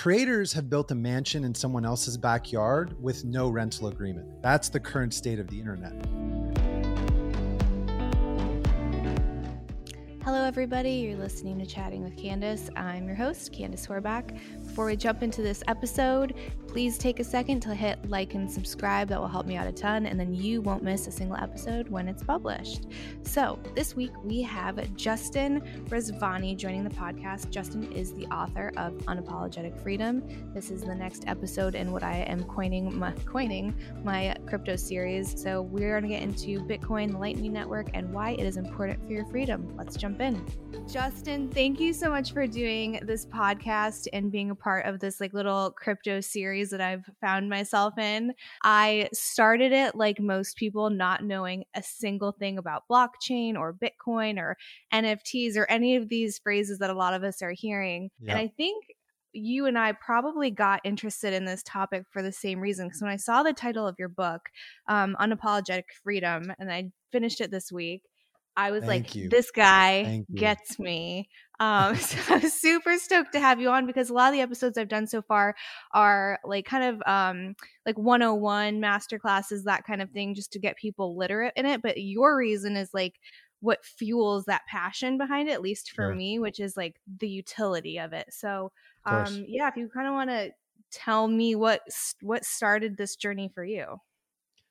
creators have built a mansion in someone else's backyard with no rental agreement. That's the current state of the internet. Hello, everybody. You're listening to Chatting with Candace. I'm your host, Candace Horbacz. Before we jump into this episode, please take a second to hit like and subscribe. That will help me out a ton, and then you won't miss a single episode when it's published. So, this week we have Justin Rezvani joining the podcast. Justin is the author of Unapologetic Freedom. This is the next episode in what I am coining my, coining my crypto series. So, we're going to get into Bitcoin, the Lightning Network, and why it is important for your freedom. Let's jump in. Justin, thank you so much for doing this podcast and being a part of this like little crypto series that I've found myself in. I started it like most people not knowing a single thing about blockchain or Bitcoin or NFTs or any of these phrases that a lot of us are hearing. Yep. And I think you and I probably got interested in this topic for the same reason. Because when I saw the title of your book, um, Unapologetic Freedom, and I finished it this week, I was Thank like, you. this guy gets me. Um, so I was super stoked to have you on because a lot of the episodes I've done so far are like kind of um, like 101 master classes, that kind of thing, just to get people literate in it. But your reason is like what fuels that passion behind it, at least for sure. me, which is like the utility of it. So, um, yeah, if you kind of want to tell me what what started this journey for you.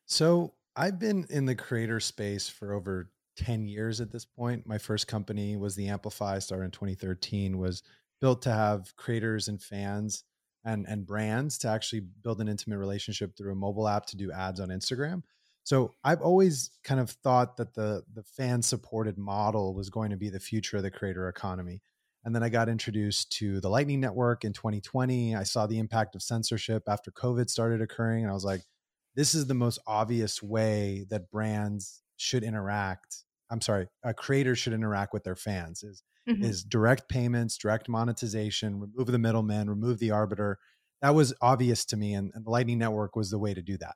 So I've been in the creator space for over 10 years at this point. My first company was the Amplify, started in 2013, was built to have creators and fans and, and brands to actually build an intimate relationship through a mobile app to do ads on Instagram. So I've always kind of thought that the the fan supported model was going to be the future of the creator economy. And then I got introduced to the Lightning Network in 2020. I saw the impact of censorship after COVID started occurring. And I was like, this is the most obvious way that brands should interact I'm sorry, a creator should interact with their fans is mm-hmm. is direct payments, direct monetization, remove the middleman, remove the arbiter. That was obvious to me, and, and the Lightning Network was the way to do that.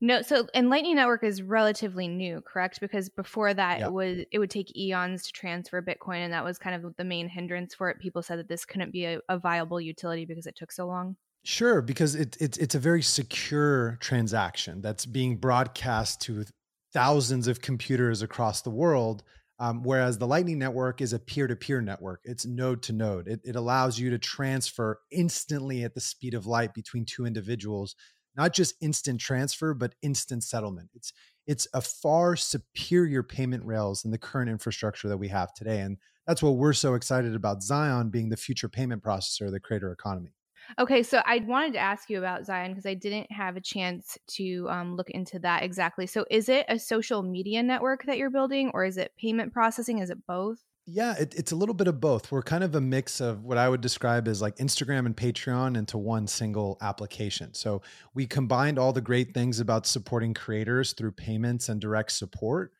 No, so and Lightning Network is relatively new, correct? Because before that, it was it would take eons to transfer Bitcoin, and that was kind of the main hindrance for it. People said that this couldn't be a, a viable utility because it took so long. Sure, because it, it, it's a very secure transaction that's being broadcast to thousands of computers across the world. Um, whereas the Lightning Network is a peer to peer network, it's node to node. It, it allows you to transfer instantly at the speed of light between two individuals, not just instant transfer, but instant settlement. It's it's a far superior payment rails than the current infrastructure that we have today. And that's what we're so excited about Zion being the future payment processor of the creator economy. Okay, so I wanted to ask you about Zion because I didn't have a chance to um, look into that exactly. So, is it a social media network that you're building, or is it payment processing? Is it both? Yeah, it, it's a little bit of both. We're kind of a mix of what I would describe as like Instagram and Patreon into one single application. So we combined all the great things about supporting creators through payments and direct support,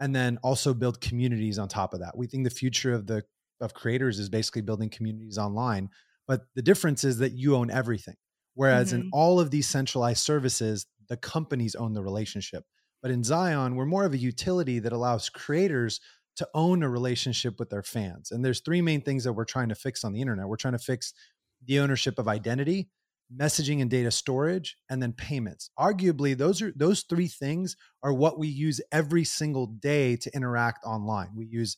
and then also build communities on top of that. We think the future of the of creators is basically building communities online but the difference is that you own everything. Whereas mm-hmm. in all of these centralized services, the companies own the relationship. But in Zion, we're more of a utility that allows creators to own a relationship with their fans. And there's three main things that we're trying to fix on the internet. We're trying to fix the ownership of identity, messaging and data storage, and then payments. Arguably, those are those three things are what we use every single day to interact online. We use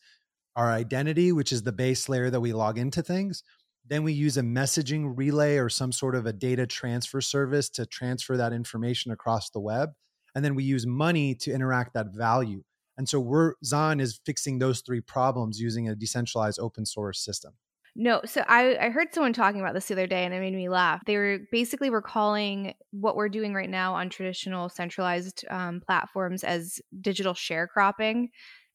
our identity, which is the base layer that we log into things. Then we use a messaging relay or some sort of a data transfer service to transfer that information across the web. And then we use money to interact that value. And so we're Zion is fixing those three problems using a decentralized open source system. No, so I, I heard someone talking about this the other day and it made me laugh. They were basically recalling what we're doing right now on traditional centralized um, platforms as digital sharecropping.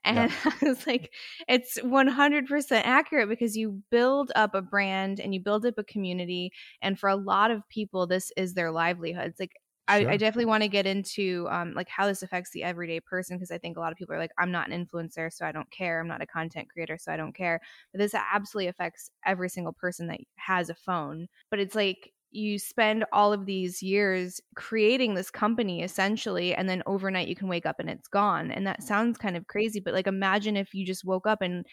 And yeah. I was like, it's 100% accurate because you build up a brand and you build up a community. And for a lot of people, this is their livelihood. It's like, sure. I, I, definitely want to get into um, like how this affects the everyday person because I think a lot of people are like, I'm not an influencer, so I don't care. I'm not a content creator, so I don't care. But this absolutely affects every single person that has a phone. But it's like you spend all of these years creating this company essentially and then overnight you can wake up and it's gone and that sounds kind of crazy but like imagine if you just woke up and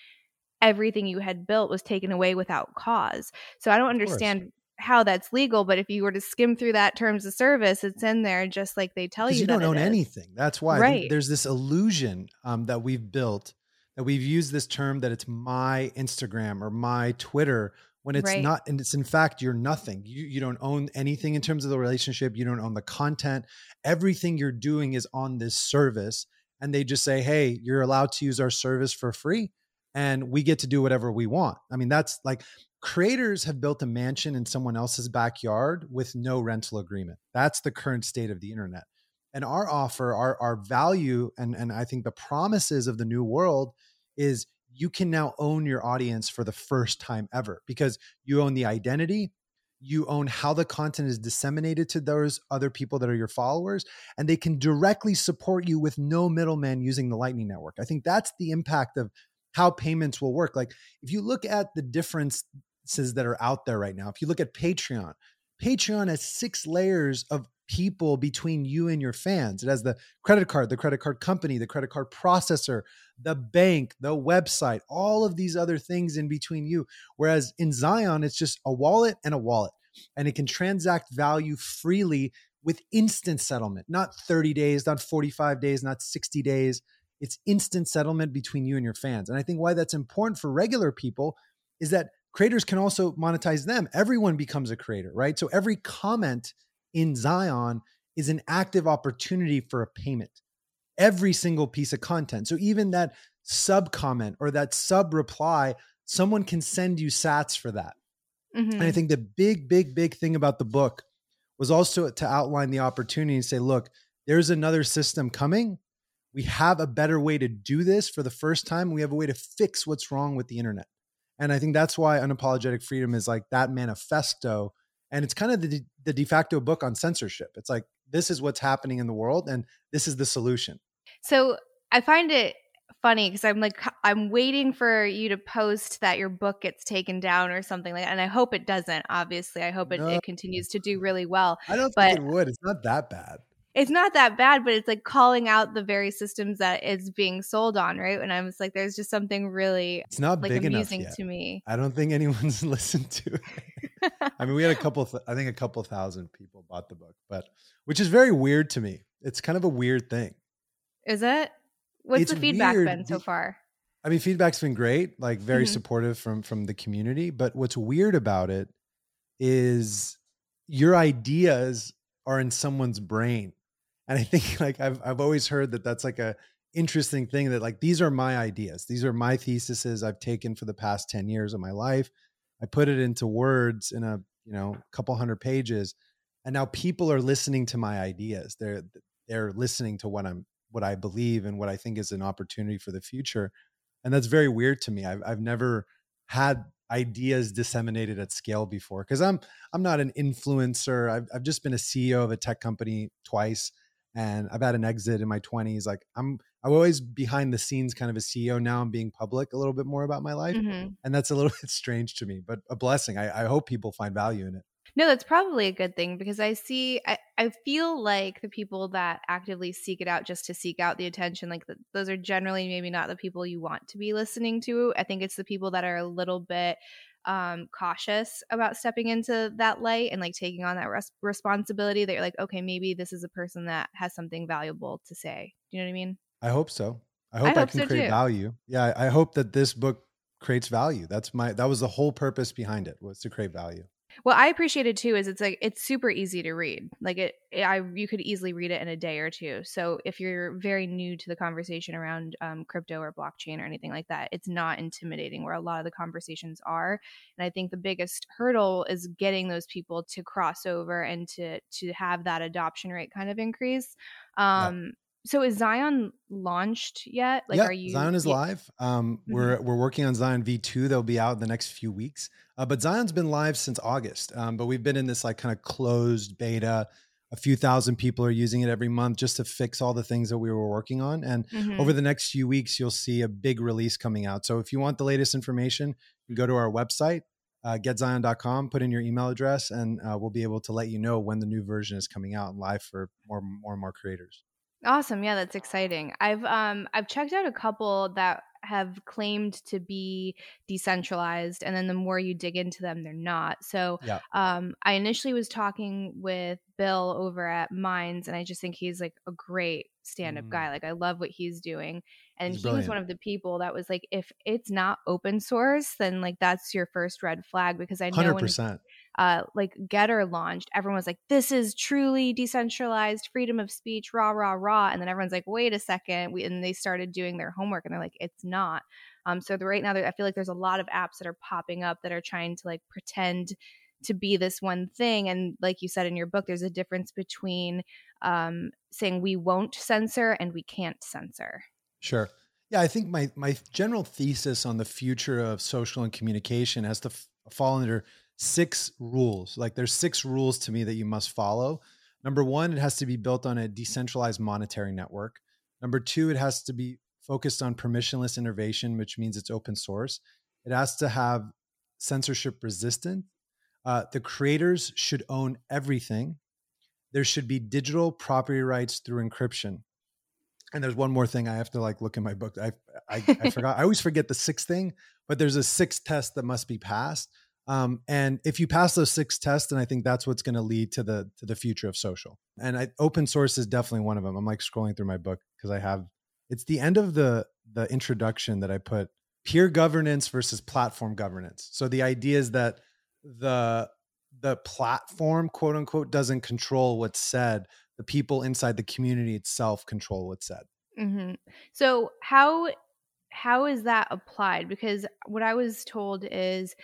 everything you had built was taken away without cause so i don't understand how that's legal, but if you were to skim through that terms of service, it's in there just like they tell you. You don't own is. anything. That's why right. there's this illusion um, that we've built that we've used this term that it's my Instagram or my Twitter when it's right. not, and it's in fact you're nothing. You you don't own anything in terms of the relationship. You don't own the content. Everything you're doing is on this service, and they just say, "Hey, you're allowed to use our service for free." and we get to do whatever we want. I mean, that's like creators have built a mansion in someone else's backyard with no rental agreement. That's the current state of the internet. And our offer, our our value, and and I think the promises of the new world is you can now own your audience for the first time ever because you own the identity, you own how the content is disseminated to those other people that are your followers, and they can directly support you with no middleman using the Lightning Network. I think that's the impact of how payments will work. Like if you look at the differences that are out there right now, if you look at Patreon, Patreon has six layers of people between you and your fans. It has the credit card, the credit card company, the credit card processor, the bank, the website, all of these other things in between you. Whereas in Zion, it's just a wallet and a wallet, and it can transact value freely with instant settlement, not 30 days, not 45 days, not 60 days. It's instant settlement between you and your fans. And I think why that's important for regular people is that creators can also monetize them. Everyone becomes a creator, right? So every comment in Zion is an active opportunity for a payment. Every single piece of content. So even that sub comment or that sub reply, someone can send you sats for that. Mm-hmm. And I mm-hmm. think the big, big, big thing about the book was also to outline the opportunity and say, look, there's another system coming we have a better way to do this for the first time. We have a way to fix what's wrong with the internet. And I think that's why unapologetic freedom is like that manifesto. And it's kind of the, the de facto book on censorship. It's like, this is what's happening in the world, and this is the solution. So I find it funny because I'm like, I'm waiting for you to post that your book gets taken down or something like that. And I hope it doesn't, obviously. I hope it, no. it continues to do really well. I don't but, think it would. It's not that bad it's not that bad, but it's like calling out the very systems that it's being sold on, right? And I was like, there's just something really it's not like big amusing enough to me. I don't think anyone's listened to it. I mean, we had a couple, th- I think a couple thousand people bought the book, but which is very weird to me. It's kind of a weird thing. Is it? What's it's the feedback weird. been so far? I mean, feedback's been great, like very mm-hmm. supportive from from the community. But what's weird about it is your ideas are in someone's brain and i think like i've i've always heard that that's like a interesting thing that like these are my ideas. These are my theses i've taken for the past 10 years of my life. I put it into words in a you know couple hundred pages and now people are listening to my ideas. They're they're listening to what i'm what i believe and what i think is an opportunity for the future. And that's very weird to me. I've, I've never had ideas disseminated at scale before because i'm i'm not an influencer. I've, I've just been a ceo of a tech company twice and I've had an exit in my 20s. Like I'm I'm always behind the scenes kind of a CEO. Now I'm being public a little bit more about my life. Mm-hmm. And that's a little bit strange to me, but a blessing. I, I hope people find value in it. No, that's probably a good thing because I see, I, I feel like the people that actively seek it out just to seek out the attention, like the, those are generally maybe not the people you want to be listening to. I think it's the people that are a little bit um, cautious about stepping into that light and like taking on that res- responsibility that you're like, okay, maybe this is a person that has something valuable to say. Do you know what I mean? I hope so. I hope I, I can so create too. value. Yeah, I hope that this book creates value. That's my that was the whole purpose behind it was to create value. What I appreciated too is it's like it's super easy to read. Like it, it, I you could easily read it in a day or two. So if you're very new to the conversation around um, crypto or blockchain or anything like that, it's not intimidating where a lot of the conversations are. And I think the biggest hurdle is getting those people to cross over and to to have that adoption rate kind of increase. Um, yeah so is Zion launched yet? Like, yeah, are you? Zion is yeah. live. Um, mm-hmm. We're we're working on Zion V2. That'll be out in the next few weeks. Uh, but Zion's been live since August. Um, but we've been in this like kind of closed beta. A few thousand people are using it every month just to fix all the things that we were working on. And mm-hmm. over the next few weeks, you'll see a big release coming out. So if you want the latest information, you go to our website, uh, getzion.com, put in your email address, and uh, we'll be able to let you know when the new version is coming out and live for more, more and more creators. Awesome. Yeah, that's exciting. I've um I've checked out a couple that have claimed to be decentralized and then the more you dig into them they're not so Yeah. um, i initially was talking with bill over at minds and i just think he's like a great stand-up Mm. guy like i love what he's doing and He's he was one of the people that was like if it's not open source then like that's your first red flag because i know Hundred when percent. Uh, like GETTR launched, everyone was like, "This is truly decentralized freedom of speech, rah rah rah," and then everyone's like, "Wait a second. We, and they started doing their homework, and they're like, "It's not." Um, so the, right now, I feel like there's a lot of apps that are popping up that are trying to like pretend to be this one thing, and like you said in your book, there's a difference between um, saying we won't censor and we can't censor. Sure. Yeah, I think my my general thesis on the future of social and communication has to f- fall under six rules. Like there's six rules to me that you must follow. Number 1, it has to be built on a decentralized monetary network. Number 2, it has to be focused on permissionless innovation, which means it's open source. It has to have censorship resistant. Uh, the creators should own everything. There should be digital property rights through encryption. And there's one more thing I have to like look in my book. I I, I forgot. I always forget the sixth thing, but there's a sixth test that must be passed. Um, and if you pass those six tests, then I think that's what's going to lead to the to the future of social. And I, open source is definitely one of them. I'm like scrolling through my book because I have. It's the end of the the introduction that I put peer governance versus platform governance. So the idea is that the the platform quote unquote doesn't control what's said the people inside the community itself control what's said hmm So how how is that applied? Because what I was told is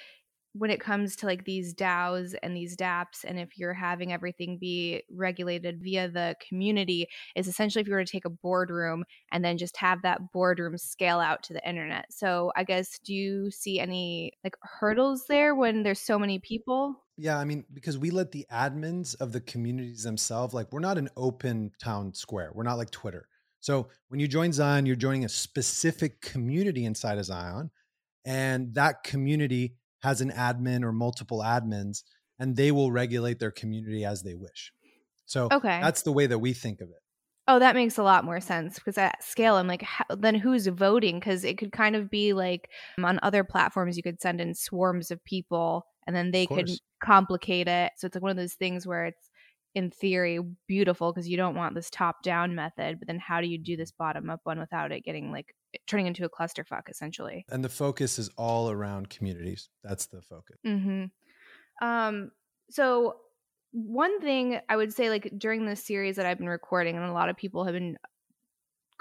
when it comes to like these DAOs and these DApps, and if you're having everything be regulated via the community, is essentially if you were to take a boardroom and then just have that boardroom scale out to the internet. So I guess do you see any like hurdles there when there's so many people? yeah i mean because we let the admins of the communities themselves like we're not an open town square we're not like twitter so when you join zion you're joining a specific community inside of zion and that community has an admin or multiple admins and they will regulate their community as they wish so Okay. that's the way that we think of it Oh, that makes a lot more sense because at scale, I'm like, how, then who's voting? Because it could kind of be like on other platforms, you could send in swarms of people and then they could complicate it. So it's like one of those things where it's, in theory, beautiful because you don't want this top down method. But then how do you do this bottom up one without it getting like turning into a clusterfuck essentially? and the focus is all around communities that's the focus hmm Um, so one thing I would say, like during this series that I've been recording, and a lot of people have been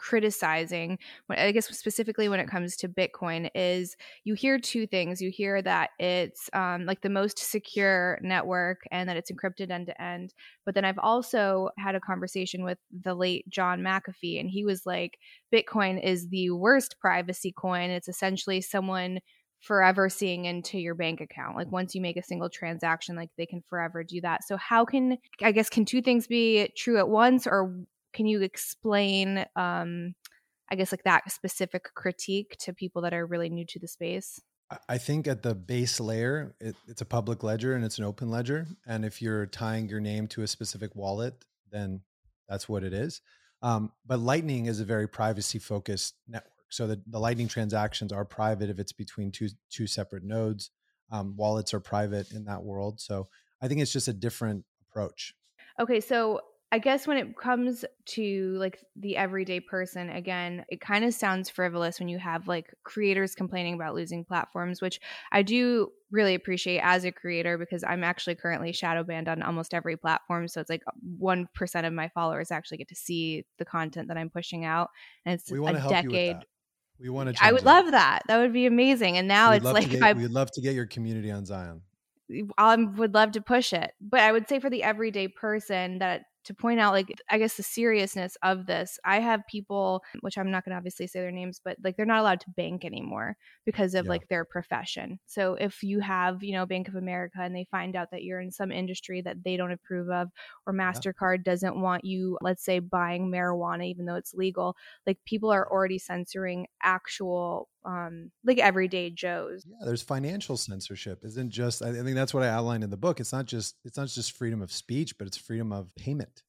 criticizing, I guess specifically when it comes to Bitcoin, is you hear two things. You hear that it's um, like the most secure network and that it's encrypted end to end. But then I've also had a conversation with the late John McAfee, and he was like, Bitcoin is the worst privacy coin. It's essentially someone forever seeing into your bank account. Like once you make a single transaction, like they can forever do that. So how can I guess can two things be true at once or can you explain um I guess like that specific critique to people that are really new to the space? I- think at the base layer, it, it's a public ledger and it's an open ledger. And if you're tying your name to a specific wallet, then that's what it is. Um, but Lightning is a very privacy focused network. So the, the Lightning transactions are private if it's between two two separate nodes. Um, wallets are private in that world. So I think it's just a different approach. Okay, so I guess when it comes to like the everyday person, again, it kind of sounds frivolous when you have like creators complaining about losing platforms, which I do really appreciate as a creator because I'm actually currently shadow banned on almost every platform. So it's like 1% of my followers actually get to see the content that I'm pushing out. And it's We want a to help you decade. We want to. I would love that. That would be amazing. And now We'd it's like get, we'd love to get your community on Zion. I would love to push it. But I would say for the everyday person that to point out like I guess the seriousness of this. I have people which I'm not going to obviously say their names, but like they're not allowed to bank anymore because of Yeah. like their profession. So if you have, you know, Bank of America and they find out that you're in some industry that they don't approve of or Mastercard doesn't want you let's say buying marijuana even though it's legal, like people are already censoring actual um like everyday joes. Yeah, there's financial censorship. Isn't just I think that's what I outlined in the book. It's not just it's not just freedom of speech, but it's freedom of payment.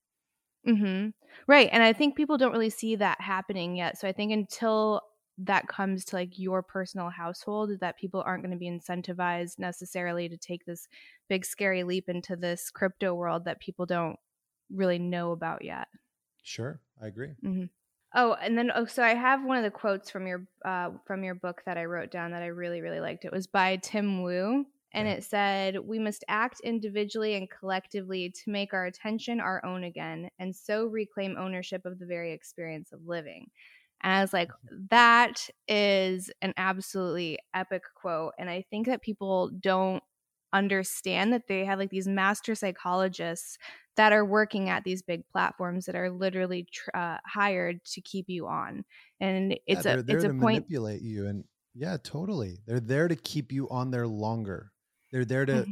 hmm Right. And I think people don't really see that happening yet. So I think until that comes to like your personal household that people aren't going to be incentivized necessarily to take this big scary leap into this crypto world that people don't really know about yet sure i agree mm-hmm. Oh and then oh so i have one of the quotes from your uh, from your book that i wrote down that i really really liked it was by tim wu and it said, We must act individually and collectively to make our attention our own again, and so reclaim ownership of the very experience of living. And I was like, mm-hmm. that is an absolutely epic quote. And I think that people don't understand that they have like these master psychologists that are working at these big platforms that are literally tr- uh, hired to keep you on. And it's yeah, a it's a point manipulate you and yeah, totally. They're there to keep you on there longer. They're there to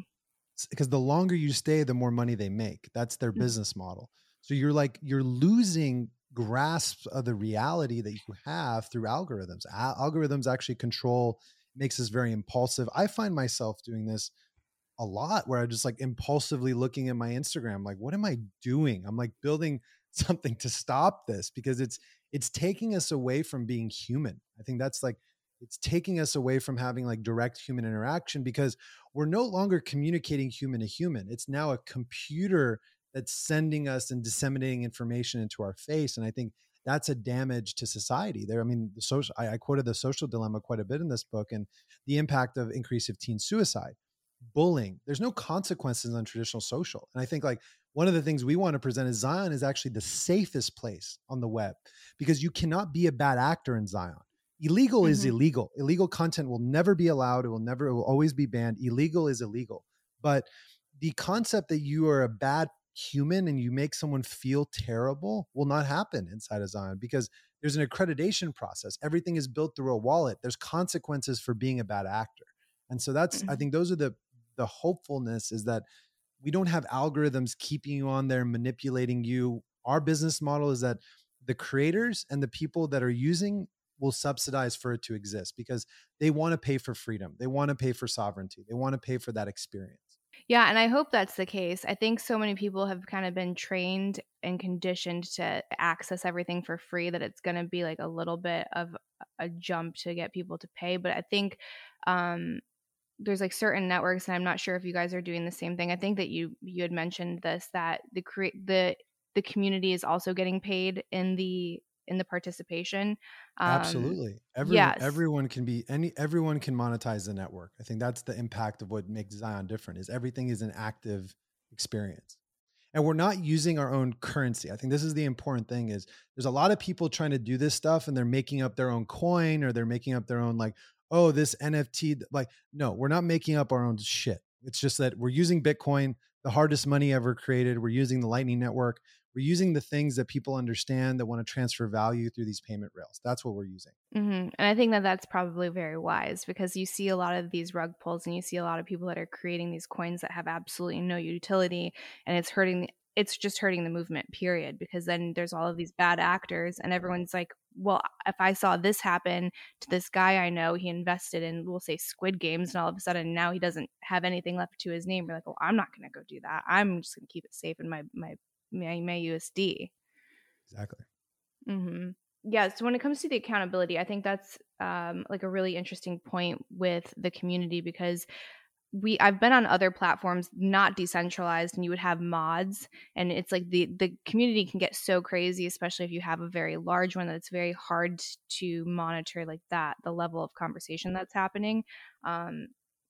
because mm-hmm. the longer you stay, the more money they make. That's their mm-hmm. business model. So you're like you're losing grasp of the reality that you have through algorithms. Al- algorithms actually control makes us very impulsive. I find myself doing this a lot where I'm just like impulsively looking at my Instagram like what am I doing? I'm like building something to stop this because it's it's taking us away from being human. I think that's like it's taking us away from having like direct human interaction because we're no longer communicating human to human. It's now a computer that's sending us and disseminating information into our face. And I think that's a damage to society there. I mean, the social, I, I quoted the social dilemma quite a bit in this book and the impact of increase of teen suicide, bullying. There's no consequences on traditional social. And I think like one of the things we want to present is Zion is actually the safest place on the web because you cannot be a bad actor in Zion. Illegal mm-hmm. is illegal. Illegal content will never be allowed. It will never, it will always be banned. Illegal is illegal. But the concept that you are a bad human and you make someone feel terrible will not happen inside of Zion because there's an accreditation process. Everything is built through a wallet. There's consequences for being a bad actor. And so that's, mm-hmm. I think those are the, the hopefulness is that we don't have algorithms keeping you on there, manipulating you. Our business model is that the creators and the people that are using will subsidize for it to exist because they want to pay for freedom. They want to pay for sovereignty. They want to pay for that experience. Yeah, and I hope that's the case. I think so many people have kind of been trained and conditioned to access everything for free that it's going to be like a little bit of a jump to get people to pay. But I think um, there's like certain networks, and I'm not sure if you guys are doing the same thing. I think that you you had mentioned this that the create the the community is also getting paid in the in the participation. Um, Absolutely. Everyone, yes. everyone can be any everyone can monetize the network. I think that's the impact of what makes Zion different is everything is an active experience. And we're not using our own currency. I think this is the important thing is there's a lot of people trying to do this stuff and they're making up their own coin or they're making up their own like, oh, this NFT like no, we're not making up our own shit. It's just that we're using Bitcoin, the hardest money ever created. We're using the Lightning Network we're using the things that people understand that want to transfer value through these payment rails. That's what we're using. Mm-hmm. And I think that that's probably very wise because you see a lot of these rug pulls and you see a lot of people that are creating these coins that have absolutely no utility and it's hurting the, it's just hurting the movement period because then there's all of these bad actors and everyone's like well if i saw this happen to this guy i know he invested in we'll say squid games and all of a sudden now he doesn't have anything left to his name we're like well i'm not going to go do that i'm just going to keep it safe in my my my, my USD. Exactly. Mm-hmm. Yeah. So when it comes to the accountability, I think that's um, like a really interesting point with the community because we I've been on other platforms not decentralized and you would have mods and it's like the the community can get so crazy especially if you have a very large one that it's very hard to monitor like that the level of conversation that's happening um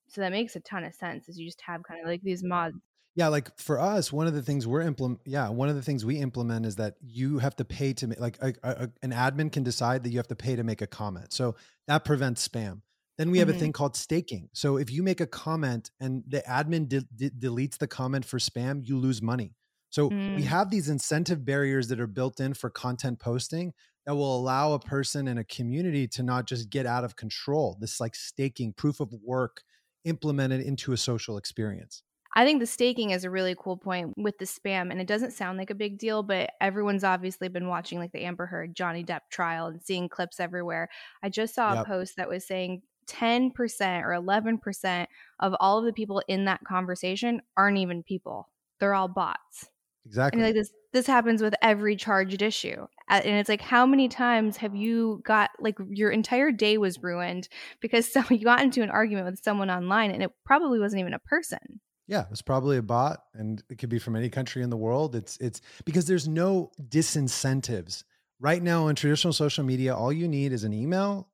so that makes a ton of sense is you just have kind of like these mods yeah, like for us, one of the things we're implement. Yeah, one of the things we implement is that you have to pay to make like a, a, an admin can decide that you have to pay to make a comment. So that prevents spam. Then we have mm-hmm. a thing called staking. So if you make a comment and the admin de- de- deletes the comment for spam, you lose money. So mm. we have these incentive barriers that are built in for content posting that will allow a person in a community to not just get out of control. This like staking, proof of work implemented into a social experience. I think the staking is a really cool point with the spam, and it doesn't sound like a big deal, but everyone's obviously been watching like the Amber Heard Johnny Depp trial and seeing clips everywhere. I just saw yep. a post that was saying 10% or 11% of all of the people in that conversation aren't even people, they're all bots. exactly. And like this this happens with every charged issue. And it's like how many times have you got like your entire day was ruined because some you got into an argument with someone online and it probably wasn't even a person. Yeah, it's probably a bot and it could be from any country in the world. It's it's because there's no disincentives. Right now on traditional social media, all you need is an email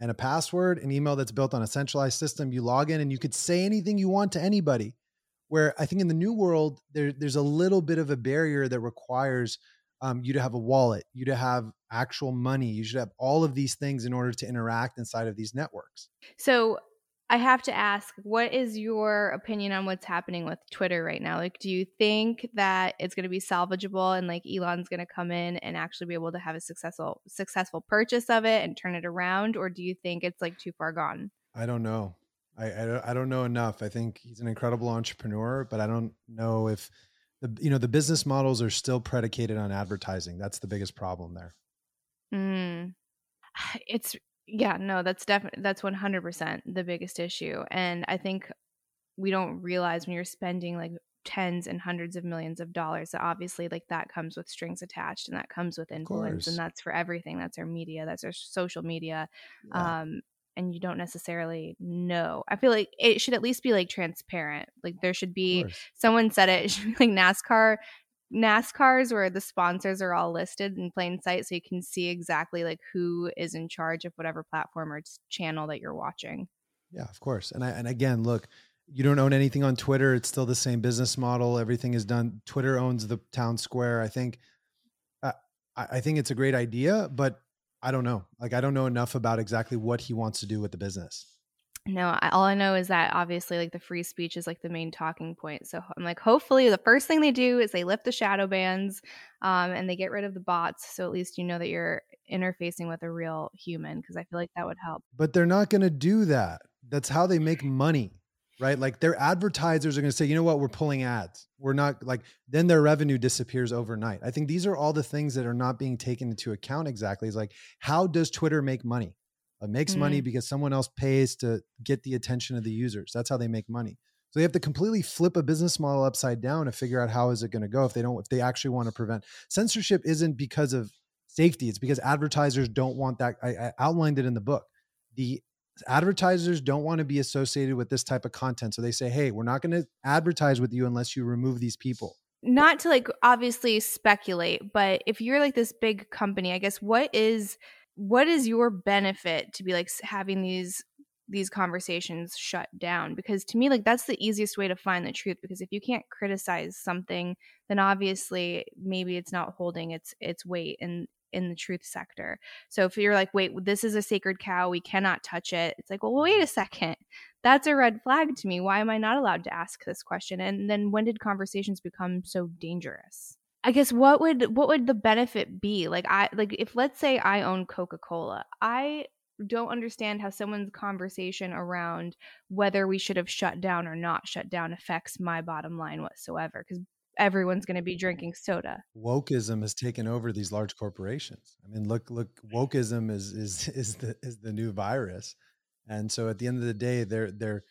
and a password, an email that's built on a centralized system. You log in and you could say anything you want to anybody where I think in the new world there, there's a little bit of a barrier that requires um, you to have a wallet, you to have actual money, you should have all of these things in order to interact inside of these networks. So I have to ask, what is your opinion on what's happening with Twitter right now? Like, do you think that it's going to be salvageable and like Elon's going to come in and actually be able to have a successful successful purchase of it and turn it around, or do you think it's like too far gone? I don't know. I, I, I don't know enough. I think he's an incredible entrepreneur, but I don't know if the you know the business models are still predicated on advertising. That's the biggest problem there. Mm. It's yeah, no, that's definitely that's one hundred percent the biggest issue, and I think we don't realize when you're spending like tens and hundreds of millions of dollars that obviously like that comes with strings attached and that comes with influence and that's for everything that's our media that's our social media yeah. um and you don't necessarily know. I feel like it should at least be like transparent. Like there should be someone said it, it should be like NASCAR NASCARs where the sponsors are all listed in plain sight so you can see exactly like who is in charge of whatever platform or channel that you're watching. Yeah, of course. And I and again, look, you don't own anything on Twitter. It's still the same business model. Everything is done. Twitter owns the town square. I think uh, I think it's a great idea, but I don't know. Like I don't know enough about exactly what he wants to do with the business. No, I, all I know is that obviously like the free speech is like the main talking point. So I'm like, hopefully the first thing they do is they lift the shadow bans, um, and they get rid of the bots. So at least you know that you're interfacing with a real human because I feel like that would help. But they're not going to do that. That's how they make money right? Like their advertisers are going to say, you know what, we're pulling ads. We're not like, then their revenue disappears overnight. I think these are all the things that are not being taken into account exactly. Is like, how does Twitter make money? It makes mm-hmm. money because someone else pays to get the attention of the users. That's how they make money. So they have to completely flip a business model upside down to figure out how is it going to go if they don't if they actually want to prevent censorship isn't because of safety it's because advertisers don't want that I, I outlined it in the book the advertisers don't want to be associated with this type of content. So they say, hey, we're not going to advertise with you unless you remove these people. Not to like obviously speculate, but if you're like this big company, I guess what is what is your benefit to be like having these these conversations shut down because to me like that's the easiest way to find the truth because if you can't criticize something then obviously maybe it's not holding its its weight in in the truth sector. So if you're like, wait, this is a sacred cow, we cannot touch it, it's like, well, wait a second. That's a red flag to me. Why am I not allowed to ask this question? And then when did conversations become so dangerous? I guess what would what would the benefit be? Like I like if let's say I own Coca-Cola, I don't understand how someone's conversation around whether we should have shut down or not shut down affects my bottom line whatsoever because everyone's going to be drinking soda. Wokeism has taken over these large corporations. I mean, look, look, wokeism is is is the is the new virus, and so at the end of the day, they're they're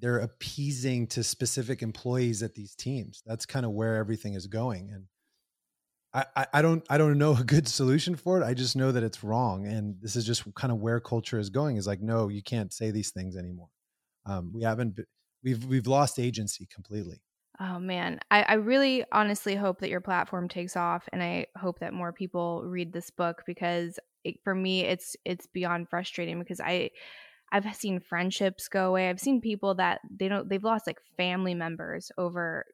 they're appeasing to specific employees at these teams. That's kind of where everything is going, and. I, I don't I don't know a good solution for it. I just know that it's wrong, and this is just kind of where culture is going. Is like, no, you can't say these things anymore. Um, we haven't we've we've lost agency completely. Oh man, I, I really honestly hope that your platform takes off, and I hope that more people read this book because it, for me, it's it's beyond frustrating because I I've seen friendships go away. I've seen people that they don't they've lost like family members over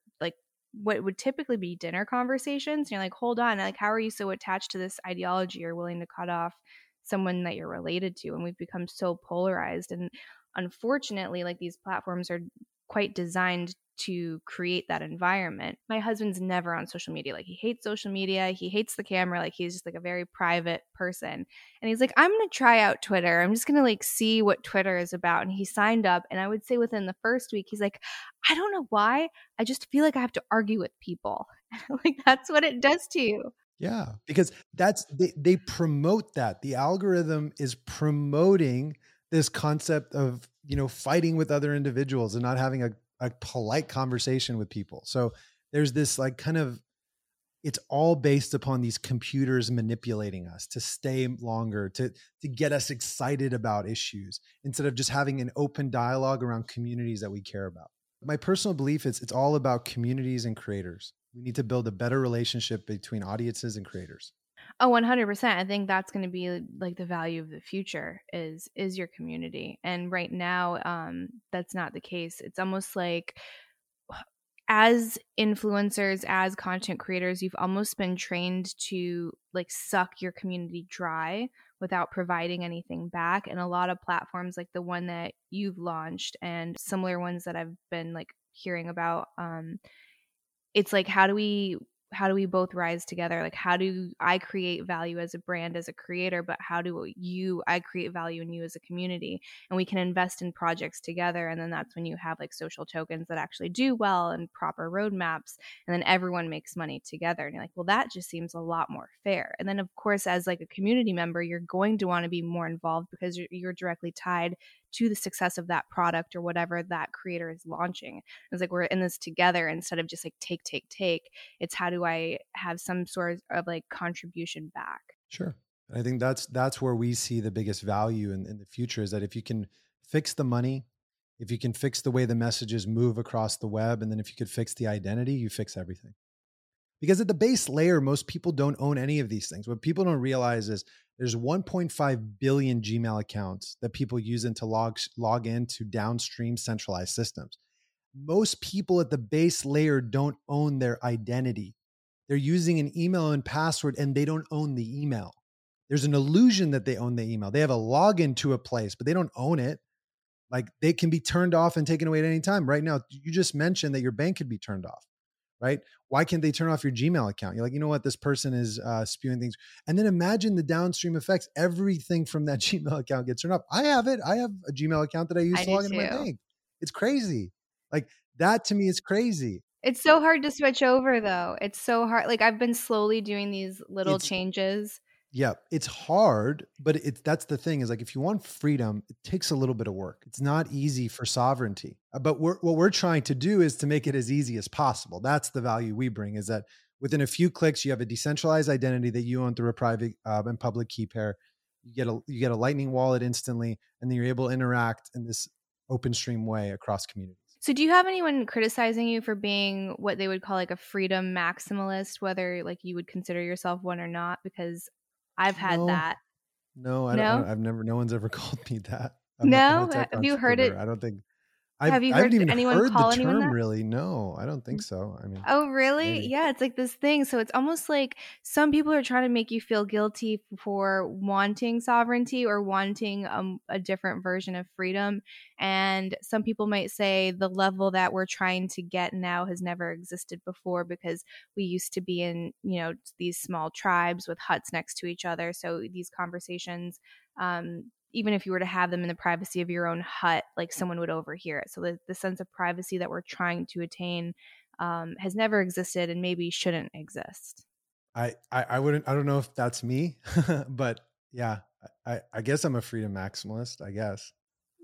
what would typically be dinner conversations. And you're like, hold on, like how are you so attached to this ideology or willing to cut off someone that you're related to? And we've become so polarized and unfortunately like these platforms are quite designed to create that environment. My husband's never on social media. Like he hates social media. He hates the camera. Like he's just like a very private person. And he's like, I'm going to try out Twitter. I'm just going to like see what Twitter is about. And he signed up. And I would say within the first week, he's like, I don't know why. I just feel like I have to argue with people. like that's what it does to you. Yeah, because that's they, they promote that. The algorithm is promoting this concept of you know fighting with other individuals and not having a, a polite conversation with people. So there's this like kind of it's all based upon these computers manipulating us to stay longer to to get us excited about issues instead of just having an open dialogue around communities that we care about. My personal belief is it's all about communities and creators. We need to build a better relationship between audiences and creators Oh, 100%. I think that's going to be like the value of the future is is your community. And right now um that's not the case. It's almost like as influencers, as content creators, you've almost been trained to like suck your community dry without providing anything back. And a lot of platforms like the one that you've launched and similar ones that I've been like hearing about um it's like how do we how do we both rise together? Like how do i create value as a brand as a creator but how do you i create value in you as a community? And we can invest in projects together and then that's when you have like social tokens that actually do well and proper roadmaps and then everyone makes money together and you're like well that just seems a lot more fair. And then of course as like a community member you're going to want to be more involved because you're, you're directly tied to the success of that product or whatever that creator is launching. It's like we're in this together instead of just like take, take, take. It's how do I have some sort of like contribution back? Sure. I think that's that's where we see the biggest value in, in the future is that if you can fix the money, if you can fix the way the messages move across the web, and then if you could fix the identity, you fix everything. Because at the base layer, most people don't own any of these things. What people don't realize is there's 1.5 billion Gmail accounts that people use to log log into downstream centralized systems. Most people at the base layer don't own their identity. They're using an email and password and they don't own the email. There's an illusion that they own the email. They have a login to a place, but they don't own it. Like they can be turned off and taken away at any time. Right now, you just mentioned that your bank could be turned off right? Why can't they turn off your Gmail account? You're like, you know what? This person is uh, spewing things. And then imagine the downstream effects. Everything from that Gmail account gets turned off. I have it. I have a Gmail account that I use I to log into my bank. It's crazy. Like that to me is crazy. It's so hard to switch over though. It's so hard. Like I've been slowly doing these little it's, changes yeah, it's hard, but it's that's the thing is like if you want freedom, it takes a little bit of work. It's not easy for sovereignty. Uh, but we're, what we're trying to do is to make it as easy as possible. That's the value we bring is that within a few clicks you have a decentralized identity that you own through a private uh, and public key pair. You get a you get a lightning wallet instantly and then you're able to interact in this open stream way across communities. So do you have anyone criticizing you for being what they would call like a freedom maximalist whether like you would consider yourself one or not because I've had no, that. No, I no? don't. I've never. No one's ever called me that. I'm no, have you heard it? I don't think. I've, have you heard anyone heard call the term really? No, I don't think so. I mean, oh really? Maybe. Yeah, it's like this thing. So it's almost like some people are trying to make you feel guilty for wanting sovereignty or wanting um, a different version of freedom, and some people might say the level that we're trying to get now has never existed before because we used to be in you know these small tribes with huts next to each other. So these conversations um, even if you were to have them in the privacy of your own hut, like someone would overhear it. So the, the sense of privacy that we're trying to attain um, has never existed and maybe shouldn't exist. I, I, I wouldn't, I don't know if that's me, but yeah, I, I guess I'm a freedom maximalist, I guess.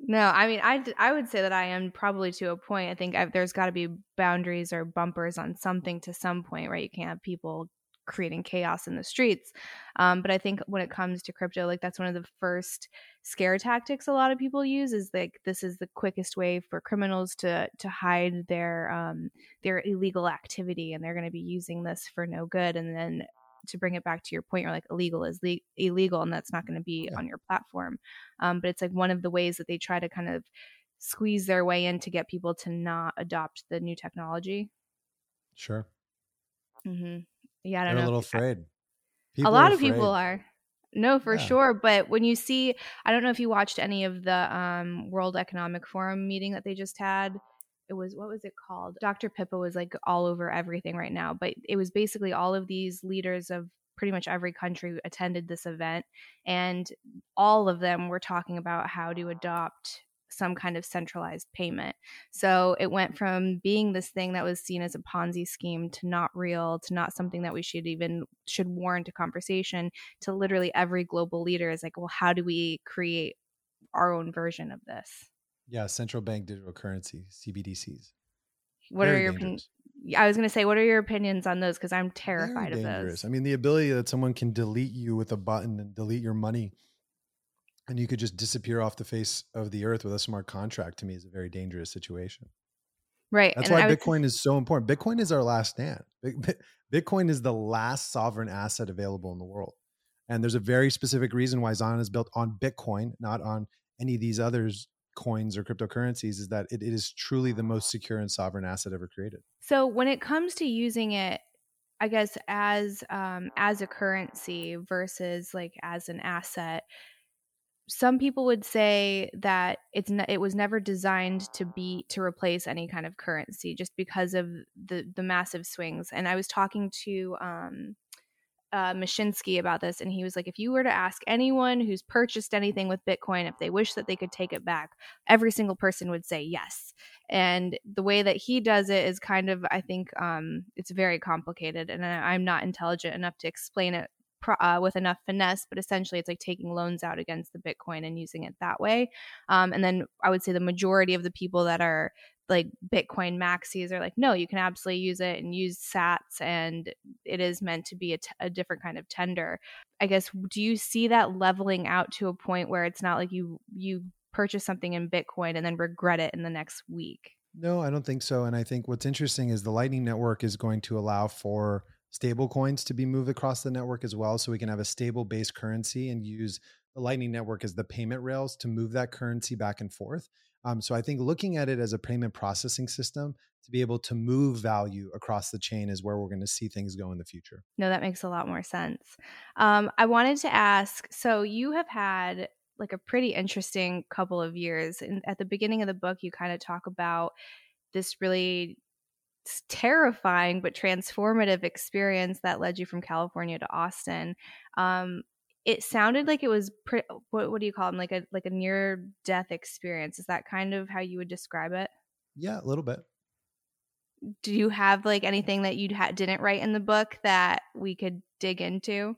No, I mean, I, I would say that I am probably to a point. I think I've, there's got to be boundaries or bumpers on something to some point, right? You can't have people creating chaos in the streets. Um, but I think when it comes to crypto, like that's one of the first scare tactics a lot of people use is like this is the quickest way for criminals to to hide their um, their illegal activity, and they're going to be using this for no good. And then to bring it back to your point, you're like illegal is le- illegal, and that's not going to be yeah. on your platform. Um, but it's like one of the ways that they try to kind of squeeze their way in to get people to not adopt the new technology. Sure. Mm-hmm. Yeah, I don't They're know. a little afraid. People a lot of people are. No, for yeah. sure. But when you see, I don't know if you watched any of the um, World Economic Forum meeting that they just had. It was what was it called? Dr. Pippa was like all over everything right now, but it was basically all of these leaders of pretty much every country attended this event, and all of them were talking about how to adopt some kind of centralized payment. So it went from being this thing that was seen as a Ponzi scheme to not real to not something that we should even should warrant a conversation to literally every global leader is like, well, how do we create our own version of this? Yeah, central bank digital currency, CBDCs. What Very are your opinions? I was going to say, what are your opinions on those? Because I'm terrified Very of dangerous. those. I mean, the ability that someone can delete you with a button and delete your money, and you could just disappear off the face of the earth with a smart contract, to me, is a very dangerous situation. Right. That's and why Bitcoin is so important. Bitcoin is our last stand. Bitcoin is the last sovereign asset available in the world. And there's a very specific reason why Zion is built on Bitcoin, not on any of these others coins or cryptocurrencies is that it, it is truly the most secure and sovereign asset ever created. So when it comes to using it, I guess as um, as a currency versus like as an asset, some people would say that it's ne- it was never designed to be to replace any kind of currency just because of the the massive swings. And I was talking to um, uh, Mashinsky about this, and he was like, if you were to ask anyone who's purchased anything with Bitcoin if they wish that they could take it back, every single person would say yes. And the way that he does it is kind of, I think, um, it's very complicated, and I'm not intelligent enough to explain it uh, with enough finesse, but essentially it's like taking loans out against the Bitcoin and using it that way. Um, and then I would say the majority of the people that are like Bitcoin maxis are like, no, you can absolutely use it and use sats, and it is meant to be a, t- a different kind of tender. I guess, do you see that leveling out to a point where it's not like you you purchase something in Bitcoin and then regret it in the next week? No, I don't think so. And I think what's interesting is the Lightning Network is going to allow for stable coins to be moved across the network as well. So we can have a stable base currency and use the Lightning Network as the payment rails to move that currency back and forth. Um, so I think looking at it as a payment processing system to be able to move value across the chain is where we're going to see things go in the future. No, that makes a lot more sense. Um, I wanted to ask so you have had like a pretty interesting couple of years. And at the beginning of the book, you kind of talk about this really terrifying but transformative experience that led you from California to Austin. Um, it sounded like it was pre- what, what do you call them like a like a near death experience. Is that kind of how you would describe it? Yeah a little bit. Do you have like anything that you ha- didn't write in the book that we could dig into?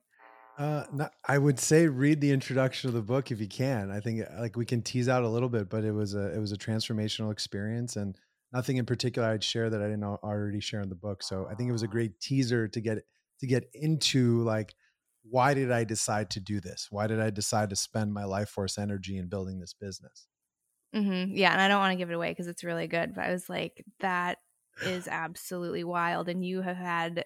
Uh, not, I would say read the introduction of the book if you can. I think like we can tease out a little bit, but it was a it was a transformational experience, and nothing in particular I'd share that I didn't already share in the book. So I think it was a great teaser to get to get into like why did I decide to do this? Why did I decide to spend my life force energy in building this business? Mm-hmm. Yeah, and I don't want to give it away because it's really good, but I was like, that is absolutely wild, and you have had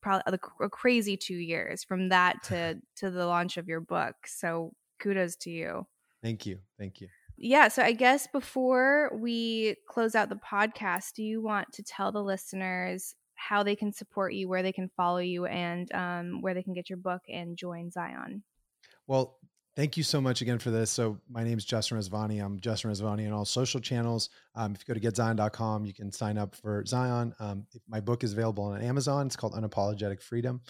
probably a crazy two years from that to to the launch of your book. So kudos to you. Thank you, thank you. Yeah, so I guess before we close out the podcast, do you want to tell the listeners how they can support you, where they can follow you, and um, where they can get your book and join Zion. Well, thank you so much again for this. So my name is Justin Rezvani. I'm Justin Rezvani on all social channels. Um, if you go to getzion.com, you can sign up for Zion. Um, my book is available on Amazon. It's called Unapologetic Freedom.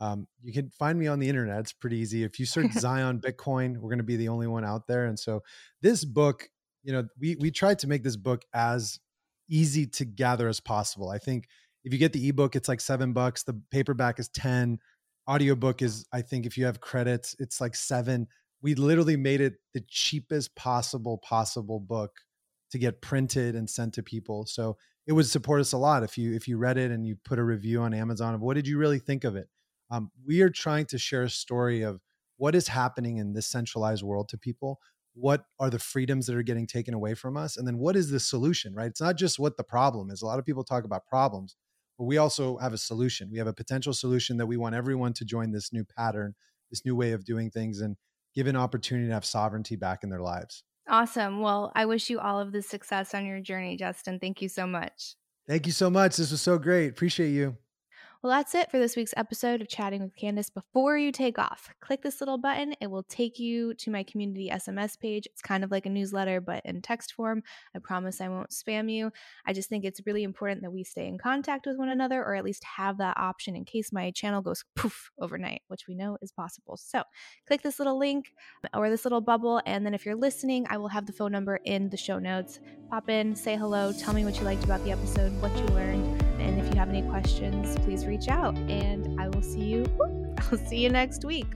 Um, you can find me on the internet. It's pretty easy. If you search Zion Bitcoin, we're going to be the only one out there. And so this book, you know, we we tried to make this book as easy to gather as possible. I think if you get the ebook, it's like seven bucks. The paperback is 10. Audiobook is, I think, if you have credits, it's like seven. We literally made it the cheapest possible, possible book to get printed and sent to people. So it would support us a lot if you if you read it and you put a review on Amazon of what did you really think of it. Um, we are trying to share a story of what is happening in this centralized world to people. What are the freedoms that are getting taken away from us? And then what is the solution, right? It's not just what the problem is. A lot of people talk about problems but we also have a solution. We have a potential solution that we want everyone to join this new pattern, this new way of doing things, and give an opportunity to have sovereignty back in their lives. Awesome. Well, I wish you all of the success on your journey, Justin. Thank you so much. Thank you so much. This was so great. Appreciate you. Well, that's it for this week's episode of Chatting with Candace. Before you take off, click this little button. It will take you to my community SMS page. It's kind of like a newsletter, but in text form. I promise I won't spam you. I just think it's really important that we stay in contact with one another, or at least have that option in case my channel goes poof overnight, which we know is possible. So click this little link or this little bubble. And then if you're listening, I will have the phone number in the show notes. Pop in, say hello, tell me what you liked about the episode, what you learned. You have any questions, please reach out and I will see you. I'll see you next week.